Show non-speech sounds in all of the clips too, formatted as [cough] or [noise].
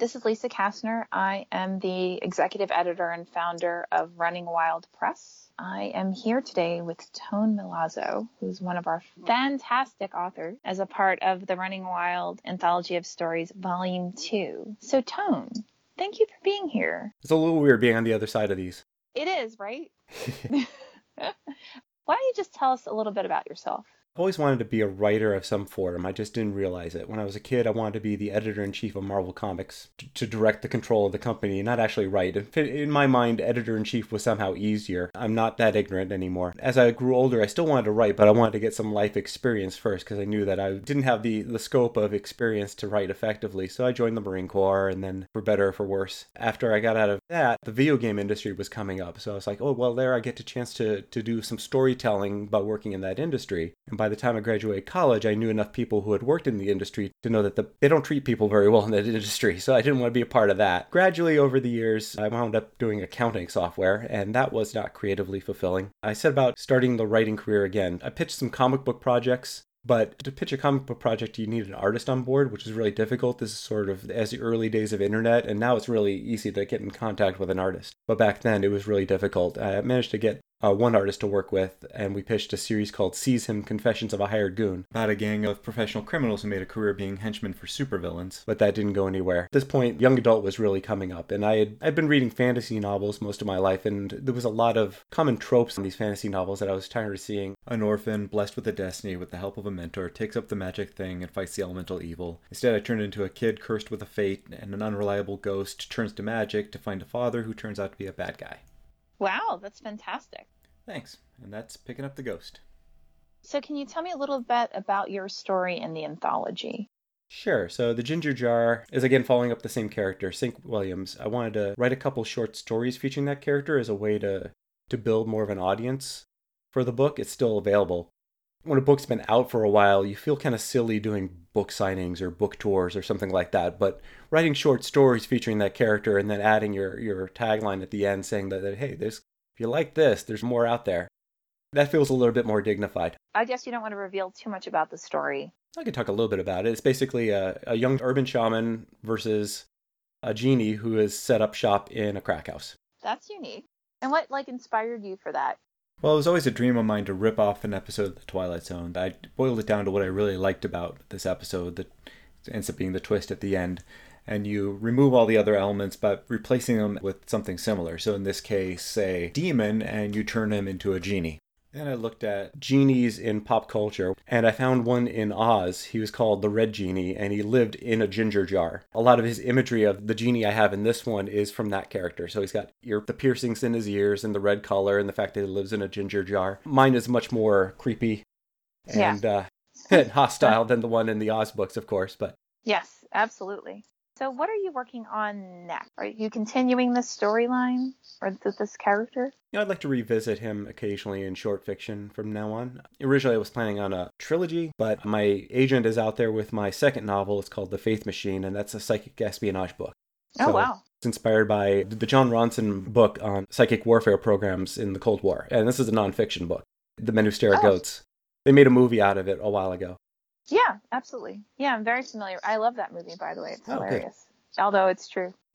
This is Lisa Kastner. I am the executive editor and founder of Running Wild Press. I am here today with Tone Milazzo, who's one of our fantastic authors as a part of the Running Wild Anthology of Stories Volume 2. So, Tone, thank you for being here. It's a little weird being on the other side of these. It is, right? [laughs] [laughs] Why don't you just tell us a little bit about yourself? I always wanted to be a writer of some form. I just didn't realize it. When I was a kid, I wanted to be the editor in chief of Marvel Comics to, to direct the control of the company, not actually write. In my mind, editor in chief was somehow easier. I'm not that ignorant anymore. As I grew older, I still wanted to write, but I wanted to get some life experience first because I knew that I didn't have the, the scope of experience to write effectively. So I joined the Marine Corps, and then for better or for worse, after I got out of that, the video game industry was coming up. So I was like, oh, well, there I get a chance to, to do some storytelling by working in that industry. And by the time I graduated college, I knew enough people who had worked in the industry to know that the, they don't treat people very well in that industry. So I didn't want to be a part of that. Gradually, over the years, I wound up doing accounting software, and that was not creatively fulfilling. I set about starting the writing career again. I pitched some comic book projects but to pitch a comic book project, you need an artist on board, which is really difficult. This is sort of as the early days of internet, and now it's really easy to get in contact with an artist. But back then, it was really difficult. I managed to get uh, one artist to work with, and we pitched a series called Seize Him Confessions of a Hired Goon about a gang of professional criminals who made a career being henchmen for supervillains. But that didn't go anywhere. At this point, young adult was really coming up, and I had I'd been reading fantasy novels most of my life, and there was a lot of common tropes in these fantasy novels that I was tired of seeing. An orphan, blessed with a destiny with the help of a mentor, takes up the magic thing and fights the elemental evil. Instead, I turned into a kid cursed with a fate, and an unreliable ghost turns to magic to find a father who turns out to be a bad guy. Wow, that's fantastic. Thanks. And that's Picking Up the Ghost. So, can you tell me a little bit about your story in the anthology? Sure. So, The Ginger Jar is again following up the same character, Sink Williams. I wanted to write a couple short stories featuring that character as a way to, to build more of an audience for the book. It's still available. When a book's been out for a while, you feel kind of silly doing book signings or book tours or something like that. But writing short stories featuring that character and then adding your, your tagline at the end saying that, that hey, this you like this, there's more out there. That feels a little bit more dignified. I guess you don't want to reveal too much about the story. I can talk a little bit about it. It's basically a, a young urban shaman versus a genie who has set up shop in a crack house. That's unique. And what like inspired you for that? Well, it was always a dream of mine to rip off an episode of The Twilight Zone. I boiled it down to what I really liked about this episode that ends up being the twist at the end and you remove all the other elements but replacing them with something similar. So in this case, say demon, and you turn him into a genie. Then I looked at genies in pop culture, and I found one in Oz. He was called the Red Genie, and he lived in a ginger jar. A lot of his imagery of the genie I have in this one is from that character. So he's got ear, the piercings in his ears, and the red color, and the fact that he lives in a ginger jar. Mine is much more creepy and, yeah. uh, and [laughs] hostile than the one in the Oz books, of course. But yes, absolutely. So, what are you working on next? Are you continuing this storyline or this character? Yeah, I'd like to revisit him occasionally in short fiction from now on. Originally, I was planning on a trilogy, but my agent is out there with my second novel. It's called The Faith Machine, and that's a psychic espionage book. Oh, wow. It's inspired by the Jon Ronson book on psychic warfare programs in the Cold War. And this is a nonfiction book, The Men Who Stare at oh. Goats. They made a movie out of it a while ago. Yeah, absolutely. Yeah, I'm very familiar. I love that movie, by the way. It's oh, hilarious. Although it's true. [laughs] [laughs]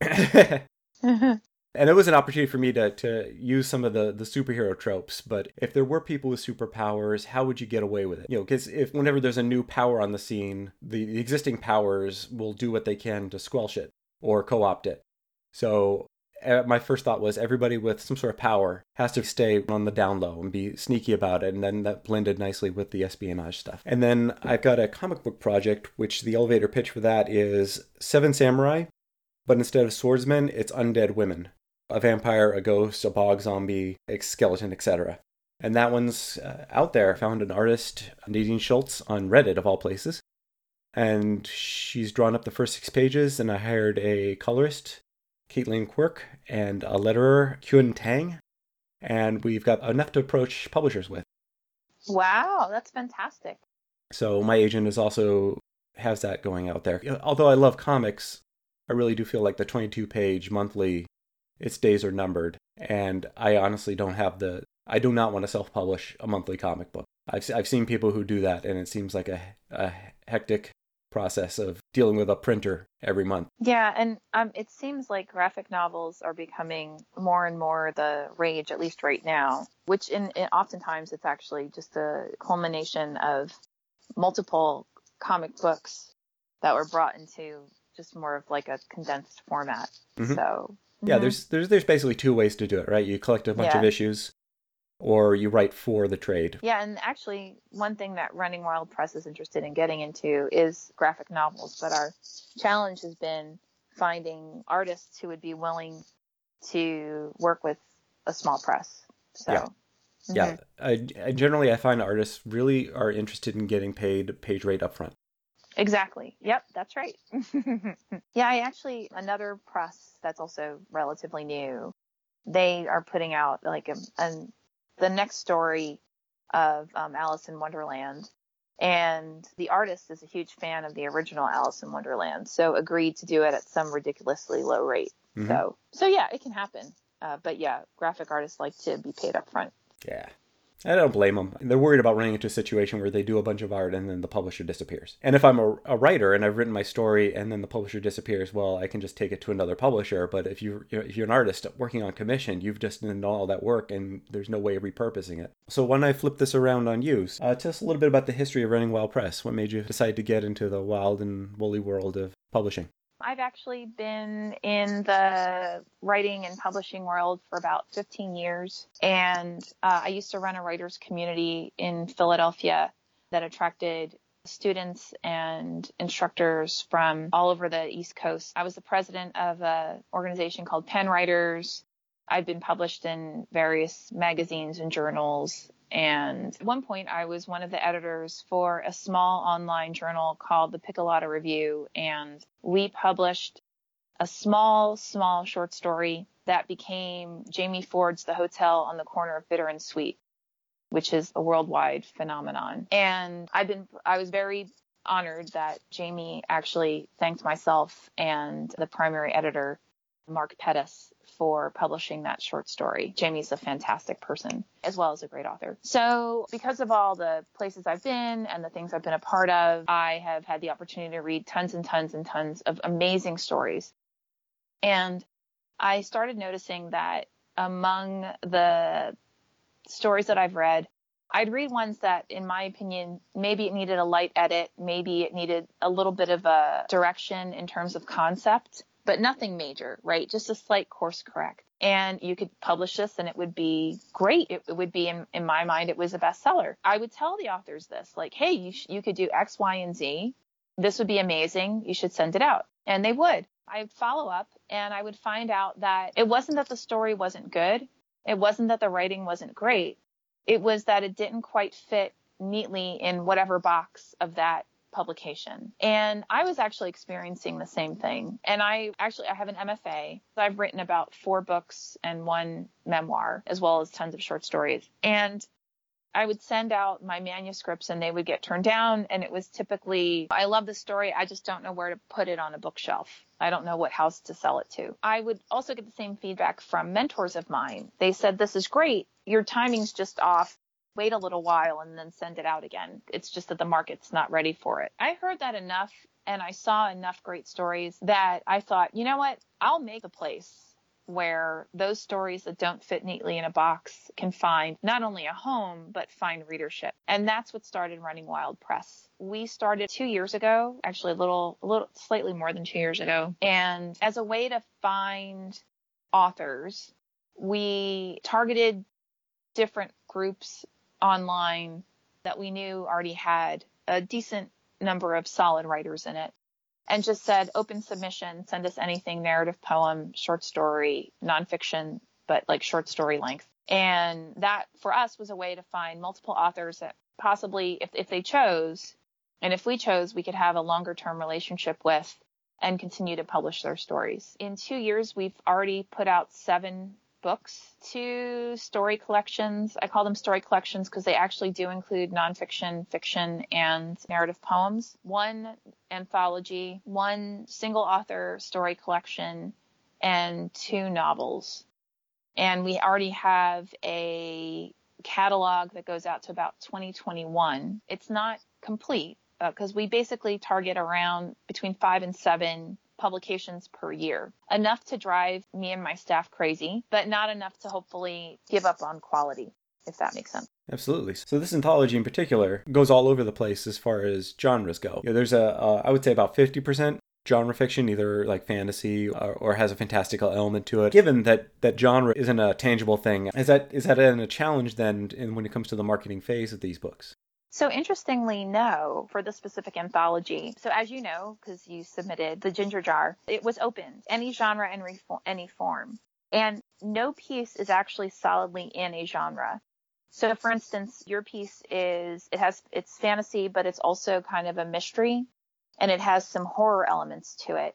and it was an opportunity for me to, to use some of the, the superhero tropes. But if there were people with superpowers, how would you get away with it? You know, because if whenever there's a new power on the scene, the, the existing powers will do what they can to squelch it or co opt it. So uh, my first thought was everybody with some sort of power has to stay on the down low and be sneaky about it. And then that blended nicely with the espionage stuff. And then I've got a comic book project, which the elevator pitch for that is Seven Samurai, but instead of swordsmen, it's undead women a vampire, a ghost, a bog zombie, a skeleton, etc. And that one's uh, out there. I found an artist, Nadine Schultz, on Reddit of all places. And she's drawn up the first six pages, and I hired a colorist Caitlin Quirk, and a letterer, Kyun Tang. And we've got enough to approach publishers with. Wow, that's fantastic. So my agent is also has that going out there. Although I love comics, I really do feel like the 22 page monthly, its days are numbered. And I honestly don't have the, I do not want to self publish a monthly comic book. I've, I've seen people who do that, and it seems like a, a hectic process of dealing with a printer every month. Yeah, and um, it seems like graphic novels are becoming more and more the rage, at least right now. Which, in, in oftentimes, it's actually just a culmination of multiple comic books that were brought into just more of like a condensed format. Mm-hmm. So yeah, mm-hmm. there's there's there's basically two ways to do it, right? You collect a bunch yeah. of issues, or you write for the trade. Yeah, and actually, one thing that Running Wild Press is interested in getting into is graphic novels. But our challenge has been finding artists who would be willing to work with a small press. So. Yeah. Mm-hmm. I, I generally I find artists really are interested in getting paid page rate upfront. Exactly. Yep, that's right. [laughs] yeah, I actually another press that's also relatively new. They are putting out like a, a the next story of um, Alice in Wonderland, and the artist is a huge fan of the original Alice in Wonderland, so agreed to do it at some ridiculously low rate. Mm-hmm. So, so yeah, it can happen. Uh, but yeah, graphic artists like to be paid up front. Yeah. I don't blame them. They're worried about running into a situation where they do a bunch of art and then the publisher disappears. And if I'm a, a, writer and I've written my story and then the publisher disappears, well, I can just take it to another publisher. But if you if you're an artist working on commission, you've just done all that work and there's no way of repurposing it. So when I flip this around on you, uh, tell us a little bit about the history of running Wild Press. What made you decide to get into the wild and woolly world of publishing? I've actually been in the writing and publishing world for about 15 years. And uh, I used to run a writers community in Philadelphia that attracted students and instructors from all over the East Coast. I was the president of an organization called Pennwriters. I've been published in various magazines and journals and at one point, I was one of the editors for a small online journal called the Picolata Review. And we published a small, small short story that became Jamie Ford's The Hotel on the Corner of Bitter and Sweet, which is a worldwide phenomenon. And I've been, I was very honored that Jamie actually thanked myself and the primary editor, Mark Pettis, for publishing that short story. Jamie's a fantastic person as well as a great author. So, because of all the places I've been and the things I've been a part of, I have had the opportunity to read tons and tons and tons of amazing stories. And I started noticing that among the stories that I've read, I'd read ones that, in my opinion, maybe it needed a light edit, maybe it needed a little bit of a direction in terms of concept but nothing major, right? Just a slight course correct. And you could publish this and it would be great. It, would be, in, in, my mind, it was a bestseller. I would tell the authors this, like, hey, you, sh- you could do X, Y, and Z. This would be amazing. You should send it out. And they would. I'd follow up and I would find out that it wasn't that the story wasn't good. It wasn't that the writing wasn't great. It was that it didn't quite fit neatly in whatever box of that publication. And I was actually experiencing the same thing. And I actually I have an MFA. I've written about four books and one memoir, as well as tons of short stories. And I would send out my manuscripts and they would get turned down. And it was typically, I love the story. I just don't know where to put it on a bookshelf. I don't know what house to sell it to. I would also get the same feedback from mentors of mine. They said, This is great. Your timing's just off wait a little while and then send it out again. It's just that the market's not ready for it. I heard that enough and I saw enough great stories that I thought, you know what? I'll make a place where those stories that don't fit neatly in a box can find not only a home, but find readership. And that's what started Running Wild Press. We started two years ago, actually a little, a little, slightly more than two years ago. And as a way to find authors, we targeted different groups online that we knew already had a decent number of solid writers in it and just said open submission, send us anything narrative poem, short story, nonfiction, but like short story length. And that for us was a way to find multiple authors that possibly, if, if they chose, and if we chose, we could have a longer term relationship with and continue to publish their stories. In two years, we've already put out seven books, two story collections. I call them story collections because they actually do include nonfiction, fiction, and narrative poems. One anthology, one single author story collection, and two novels. And we already have a catalog that goes out to about 2021. It's not complete because uh, we basically target around between five and seven publications per year. Enough to drive me and my staff crazy, but not enough to hopefully give up on quality, if that makes sense. Absolutely. So this anthology in particular goes all over the place as far as genres go. There's a, uh, I would say about 50% genre fiction, either like fantasy or, or, has a fantastical element to it. Given that that genre isn't a tangible thing, is that is that a challenge then in, when it comes to the marketing phase of these books? So interestingly, no, for the specific anthology. So as you know, because you submitted the Ginger Jar, it was open, any genre and any form. And no piece is actually solidly in a genre. So for instance, your piece is, it has, it's fantasy, but it's also kind of a mystery and it has some horror elements to it.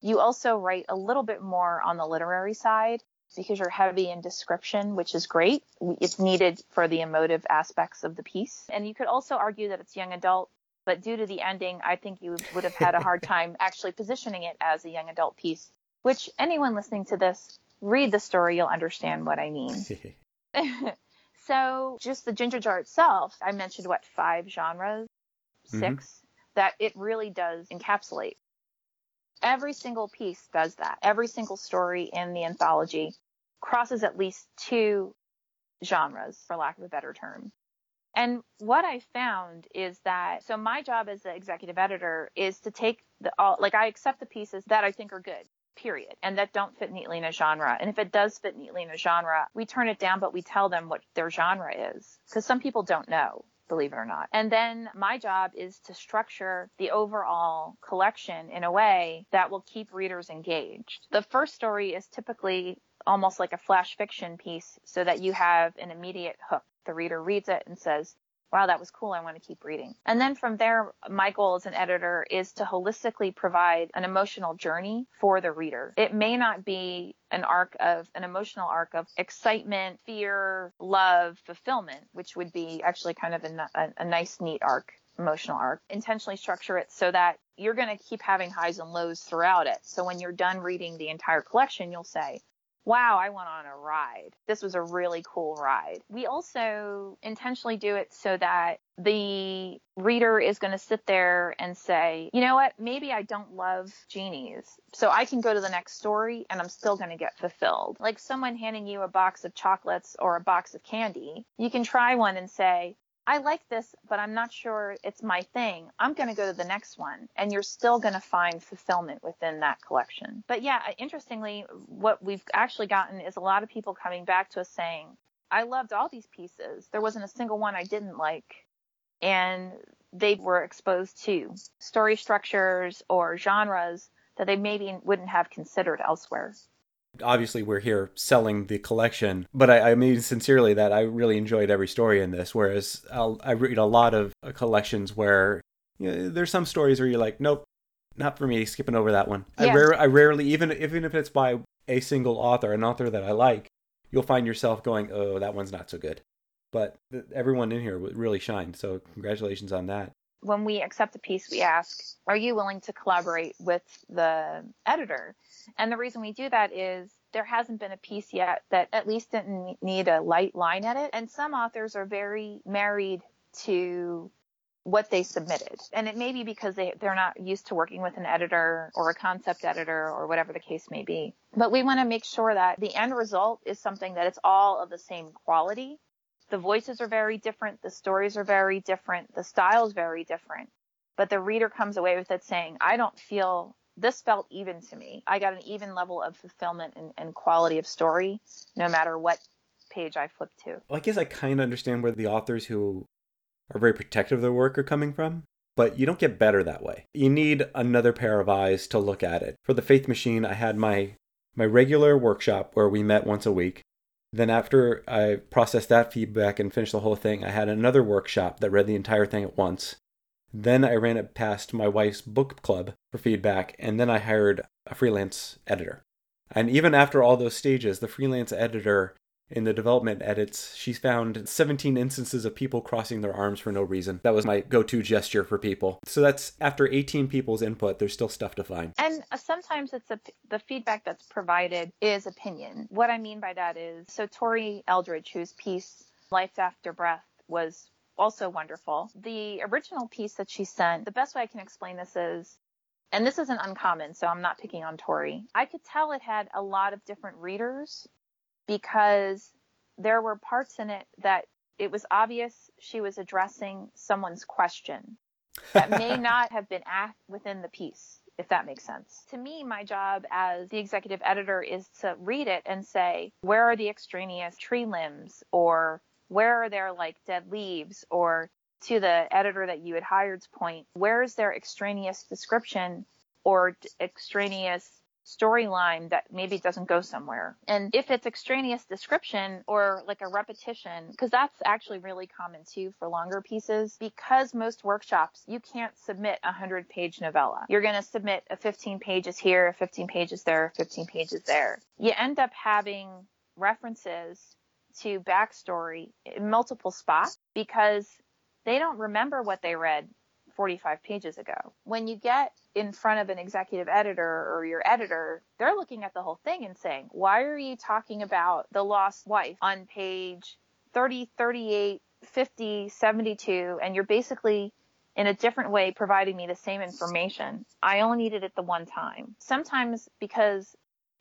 You also write a little bit more on the literary side because you're heavy in description, which is great. It's needed for the emotive aspects of the piece. And you could also argue that it's young adult, but due to the ending, I think you would have had a hard time [laughs] actually positioning it as a young adult piece, which anyone listening to this, read the story, you'll understand what I mean. [laughs] [laughs] so just the ginger jar itself, I mentioned what, five genres, mm-hmm. 6 mm-hmm. that it really does encapsulate. Every single piece does that. Every single story in the anthology crosses at least two genres, for lack of a better term. And what I found is that so my job as the executive editor is to take the all like I accept the pieces that I think are good, period, and that don't fit neatly in a genre. And if it does fit neatly in a genre, we turn it down, but we tell them what their genre is because some people don't know believe it or not. And then my job is to structure the overall collection in a way that will keep readers engaged. The first story is typically almost like a flash fiction piece so that you have an immediate hook. The reader reads it and says, wow, that was cool. I want to keep reading. And then from there, my goal as an editor is to holistically provide an emotional journey for the reader. It may not be an arc of an emotional arc of excitement, fear, love, fulfillment, which would be actually kind of a, a, a nice, neat arc emotional arc. Intentionally structure it so that you're going to keep having highs and lows throughout it. So when you're done reading the entire collection, you'll say, wow, I went on a ride. This was a really cool ride. We also intentionally do it so that the reader is going to sit there and say, you know what, maybe I don't love genies. So I can go to the next story and I'm still going to get fulfilled. Like someone handing you a box of chocolates or a box of candy, you can try one and say, I like this, but I'm not sure it's my thing. I'm going to go to the next one. And you're still going to find fulfillment within that collection. But yeah, interestingly, what we've actually gotten is a lot of people coming back to us saying, I loved all these pieces. There wasn't a single one I didn't like. And they were exposed to story structures or genres that they maybe wouldn't have considered elsewhere obviously we're here selling the collection but I, I, mean sincerely that i really enjoyed every story in this whereas I'll, i read a lot of uh, collections where you know, there's some stories where you're like nope not for me skipping over that one. Yeah. I, rare, I rarely even even if it's by a single author an author that i like you'll find yourself going oh that one's not so good. But everyone in here really shined so congratulations on that when we accept a piece, we ask, are you willing to collaborate with the editor? And the reason we do that is there hasn't been a piece yet that at least didn't need a light line edit. And some authors are very married to what they submitted. And it may be because they, they're not used to working with an editor or a concept editor or whatever the case may be. But we want to make sure that the end result is something that it's all of the same quality the voices are very different, the stories are very different, the style's very different. But the reader comes away with it saying, I don't feel this felt even to me. I got an even level of fulfillment and, and quality of story, no matter what page I flip to. Well, I guess I kind of understand where the authors who are very protective of their work are coming from, but you don't get better that way. You need another pair of eyes to look at it. For the Faith Machine, I had my my regular workshop where we met once a week. Then, after I processed that feedback and finished the whole thing, I had another workshop that read the entire thing at once. Then I ran it past my wife's book club for feedback, and then I hired a freelance editor. And even after all those stages, the freelance editor in the development edits, she's found 17 instances of people crossing their arms for no reason. That was my go to gesture for people. So that's after 18 people's input, there's still stuff to find. And uh, sometimes it's a, the feedback that's provided is opinion. What I mean by that is so Tori Eldridge, whose piece Life After Breath was also wonderful. The original piece that she sent, the best way I can explain this is, and this isn't uncommon, so I'm not picking on Tori. I could tell it had a lot of different readers because there were parts in it that it was obvious she was addressing someone's question that may [laughs] not have been asked within the piece if that makes sense. To me, my job as the executive editor is to read it and say, where are the extraneous tree limbs or where are there like dead leaves or to the editor that you had hired's point, where is there extraneous description or extraneous storyline that maybe doesn't go somewhere. And if it's extraneous description or like a repetition, because that's actually really common too for longer pieces, because most workshops, you can't submit a 100 page novella. You're going to submit a 15 pages here, 15 pages there, 15 pages there. You end up having references to backstory in multiple spots because they don't remember what they read 45 pages ago. When you get in front of an executive editor or your editor, they're looking at the whole thing and saying, why are you talking about the lost wife on page 30, 38, 50, 72, and you're basically in a different way providing me the same information. I only needed it the one time. Sometimes because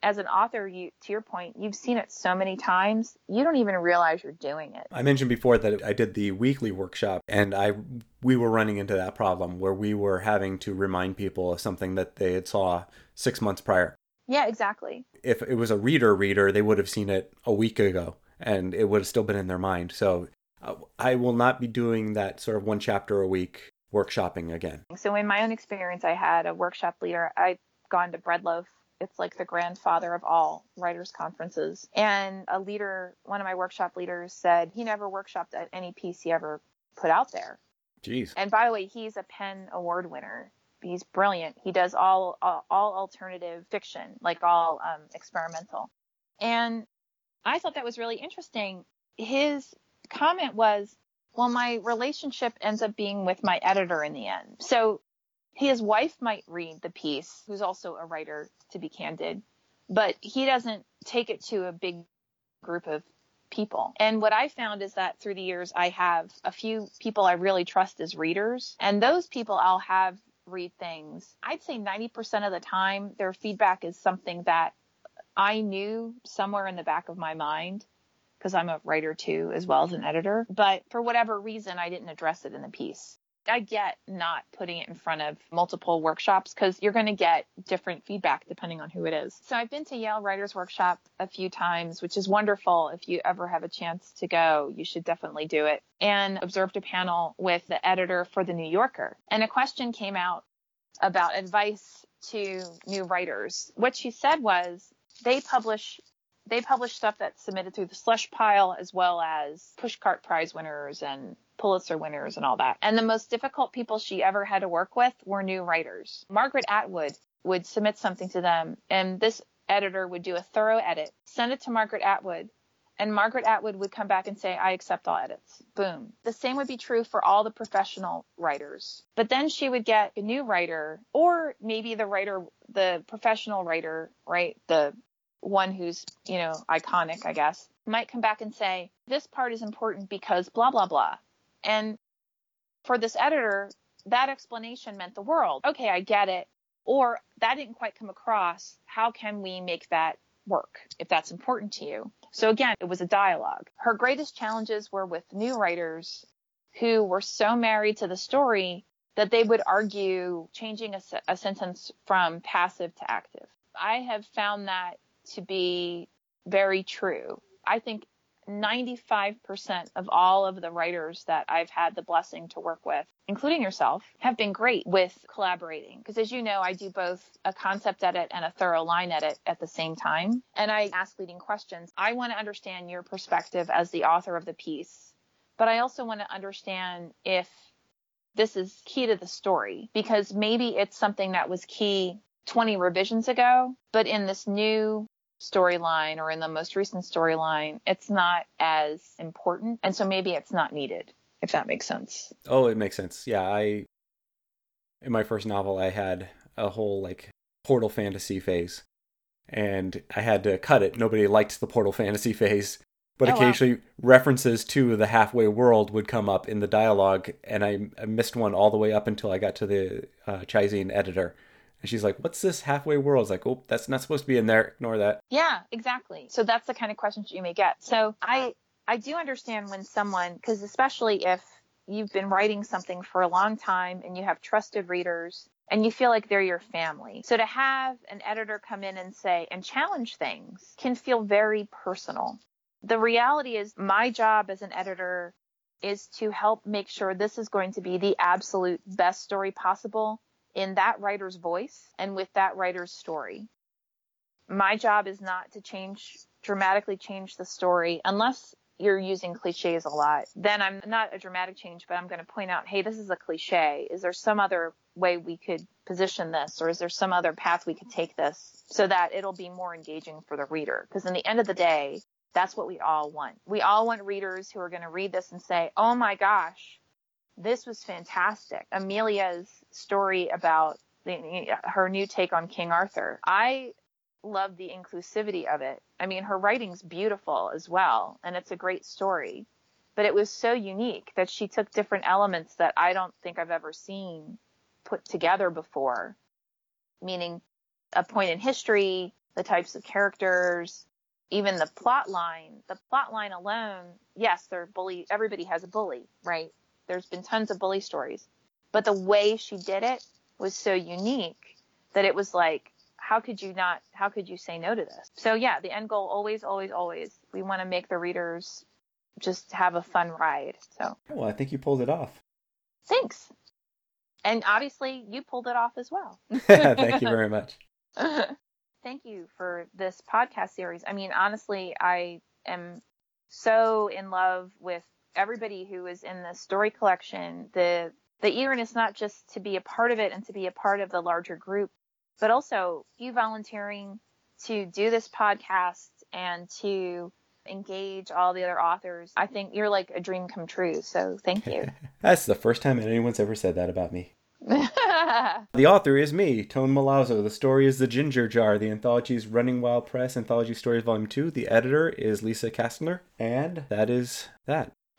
as an author, you to your point, you've seen it so many times, you don't even realize you're doing it. I mentioned before that I did the weekly workshop and I we were running into that problem where we were having to remind people of something that they had saw 6 months prior. Yeah, exactly. If it was a reader reader, they would have seen it a week ago and it would have still been in their mind. So uh, I will not be doing that sort of one chapter a week workshopping again. So in my own experience, I had a workshop leader. I'd gone to Bread Loaf it's like the grandfather of all writers conferences. And a leader, one of my workshop leaders said he never workshopped at any piece he ever put out there. Jeez. And by the way, he's a PEN Award winner. He's brilliant. He does all all, all alternative fiction, like all um, experimental. And I thought that was really interesting. His comment was, "Well, my relationship ends up being with my editor in the end." So his wife might read the piece, who's also a writer, to be candid, but he doesn't take it to a big group of people. And what I found is that through the years, I have a few people I really trust as readers, and those people I'll have read things. I'd say 90% of the time, their feedback is something that I knew somewhere in the back of my mind because I'm a writer too, as well as an editor. But for whatever reason, I didn't address it in the piece. I get not putting it in front of multiple workshops because you're going to get different feedback depending on who it is. So I've been to Yale Writers Workshop a few times, which is wonderful. If you ever have a chance to go, you should definitely do it. And observed a panel with the editor for the New Yorker. And a question came out about advice to new writers. What she said was they publish they publish stuff that's submitted through the slush pile as well as pushcart prize winners and Pulitzer winners and all that. And the most difficult people she ever had to work with were new writers. Margaret Atwood would submit something to them, and this editor would do a thorough edit, send it to Margaret Atwood, and Margaret Atwood would come back and say, I accept all edits. Boom. The same would be true for all the professional writers. But then she would get a new writer, or maybe the writer, the professional writer, right? The one who's, you know, iconic, I guess, might come back and say, this part is important because blah, blah, blah. And for this editor, that explanation meant the world. Okay, I get it. Or that didn't quite come across. How can we make that work if that's important to you? So again, it was a dialogue. Her greatest challenges were with new writers who were so married to the story that they would argue changing a, a sentence from passive to active. I have found that to be very true. I think 95% of all of the writers that I've had the blessing to work with, including yourself, have been great with collaborating. Because as you know, I do both a concept edit and a thorough line edit at the same time. And I ask leading questions. I want to understand your perspective as the author of the piece, but I also want to understand if this is key to the story because maybe it's something that was key 20 revisions ago, but in this new storyline or in the most recent storyline, it's not as important. And so maybe it's not needed, if that makes sense. Oh, it makes sense. Yeah, I in my first novel I had a whole like portal fantasy phase. And I had to cut it. Nobody liked the portal fantasy phase but Oh, wow. occasionally references to the halfway world would come up in the dialogue, and I, I missed one all the way up until I got to the uh, ChiZine editor. And she's like, What's this halfway world? It's like, Oh, that's not supposed to be in there. Ignore that. Yeah, exactly. So that's the kind of questions you may get. So I I do understand when someone because especially if you've been writing something for a long time and you have trusted readers and you feel like they're your family. So to have an editor come in and say and challenge things can feel very personal. The reality is my job as an editor is to help make sure this is going to be the absolute best story possible in that writer's voice and with that writer's story. My job is not to change dramatically change the story unless you're using cliches a lot. Then i'm not a dramatic change but i'm going to point out hey this is a cliche. Is there some other way we could position this or is there some other path we could take this so that it'll be more engaging for the reader? Because in the end of the day that's what we all want. We all want readers who are going to read this and say oh my gosh this was fantastic amelia's story about the, her new take on king arthur i love the inclusivity of it. I mean, her writing's beautiful as well, and it's a great story. But it was so unique that she took different elements that I don't think I've ever seen put together before, meaning a point in history, the types of characters, even the plot line. The plot line alone, yes, they're bully. Everybody has a bully, right? There's been tons of bully stories, but the way she did it was so unique that it was like how could you not how could you say no to this? So yeah the end goal always always always we want to make the readers just have a fun ride so. Well, I think you pulled it off. thanks. And obviously you pulled it off as well. [laughs] Thank you very much. [laughs] thank you for this podcast series. I mean honestly i am so in love with everybody who is in the story collection the the eagerness not just to be a part of it and to be a part of the larger group but also you volunteering to do this podcast and to engage all the other authors. I think you're like a dream come true. So thank you. [laughs] That's the first time anyone's ever said that about me. [laughs] The author is me, Tone Milazzo. The story is The Ginger Jar. The anthology is Running Wild Press Anthology Stories Volume 2. The editor is Lisa Kastner. And that is that.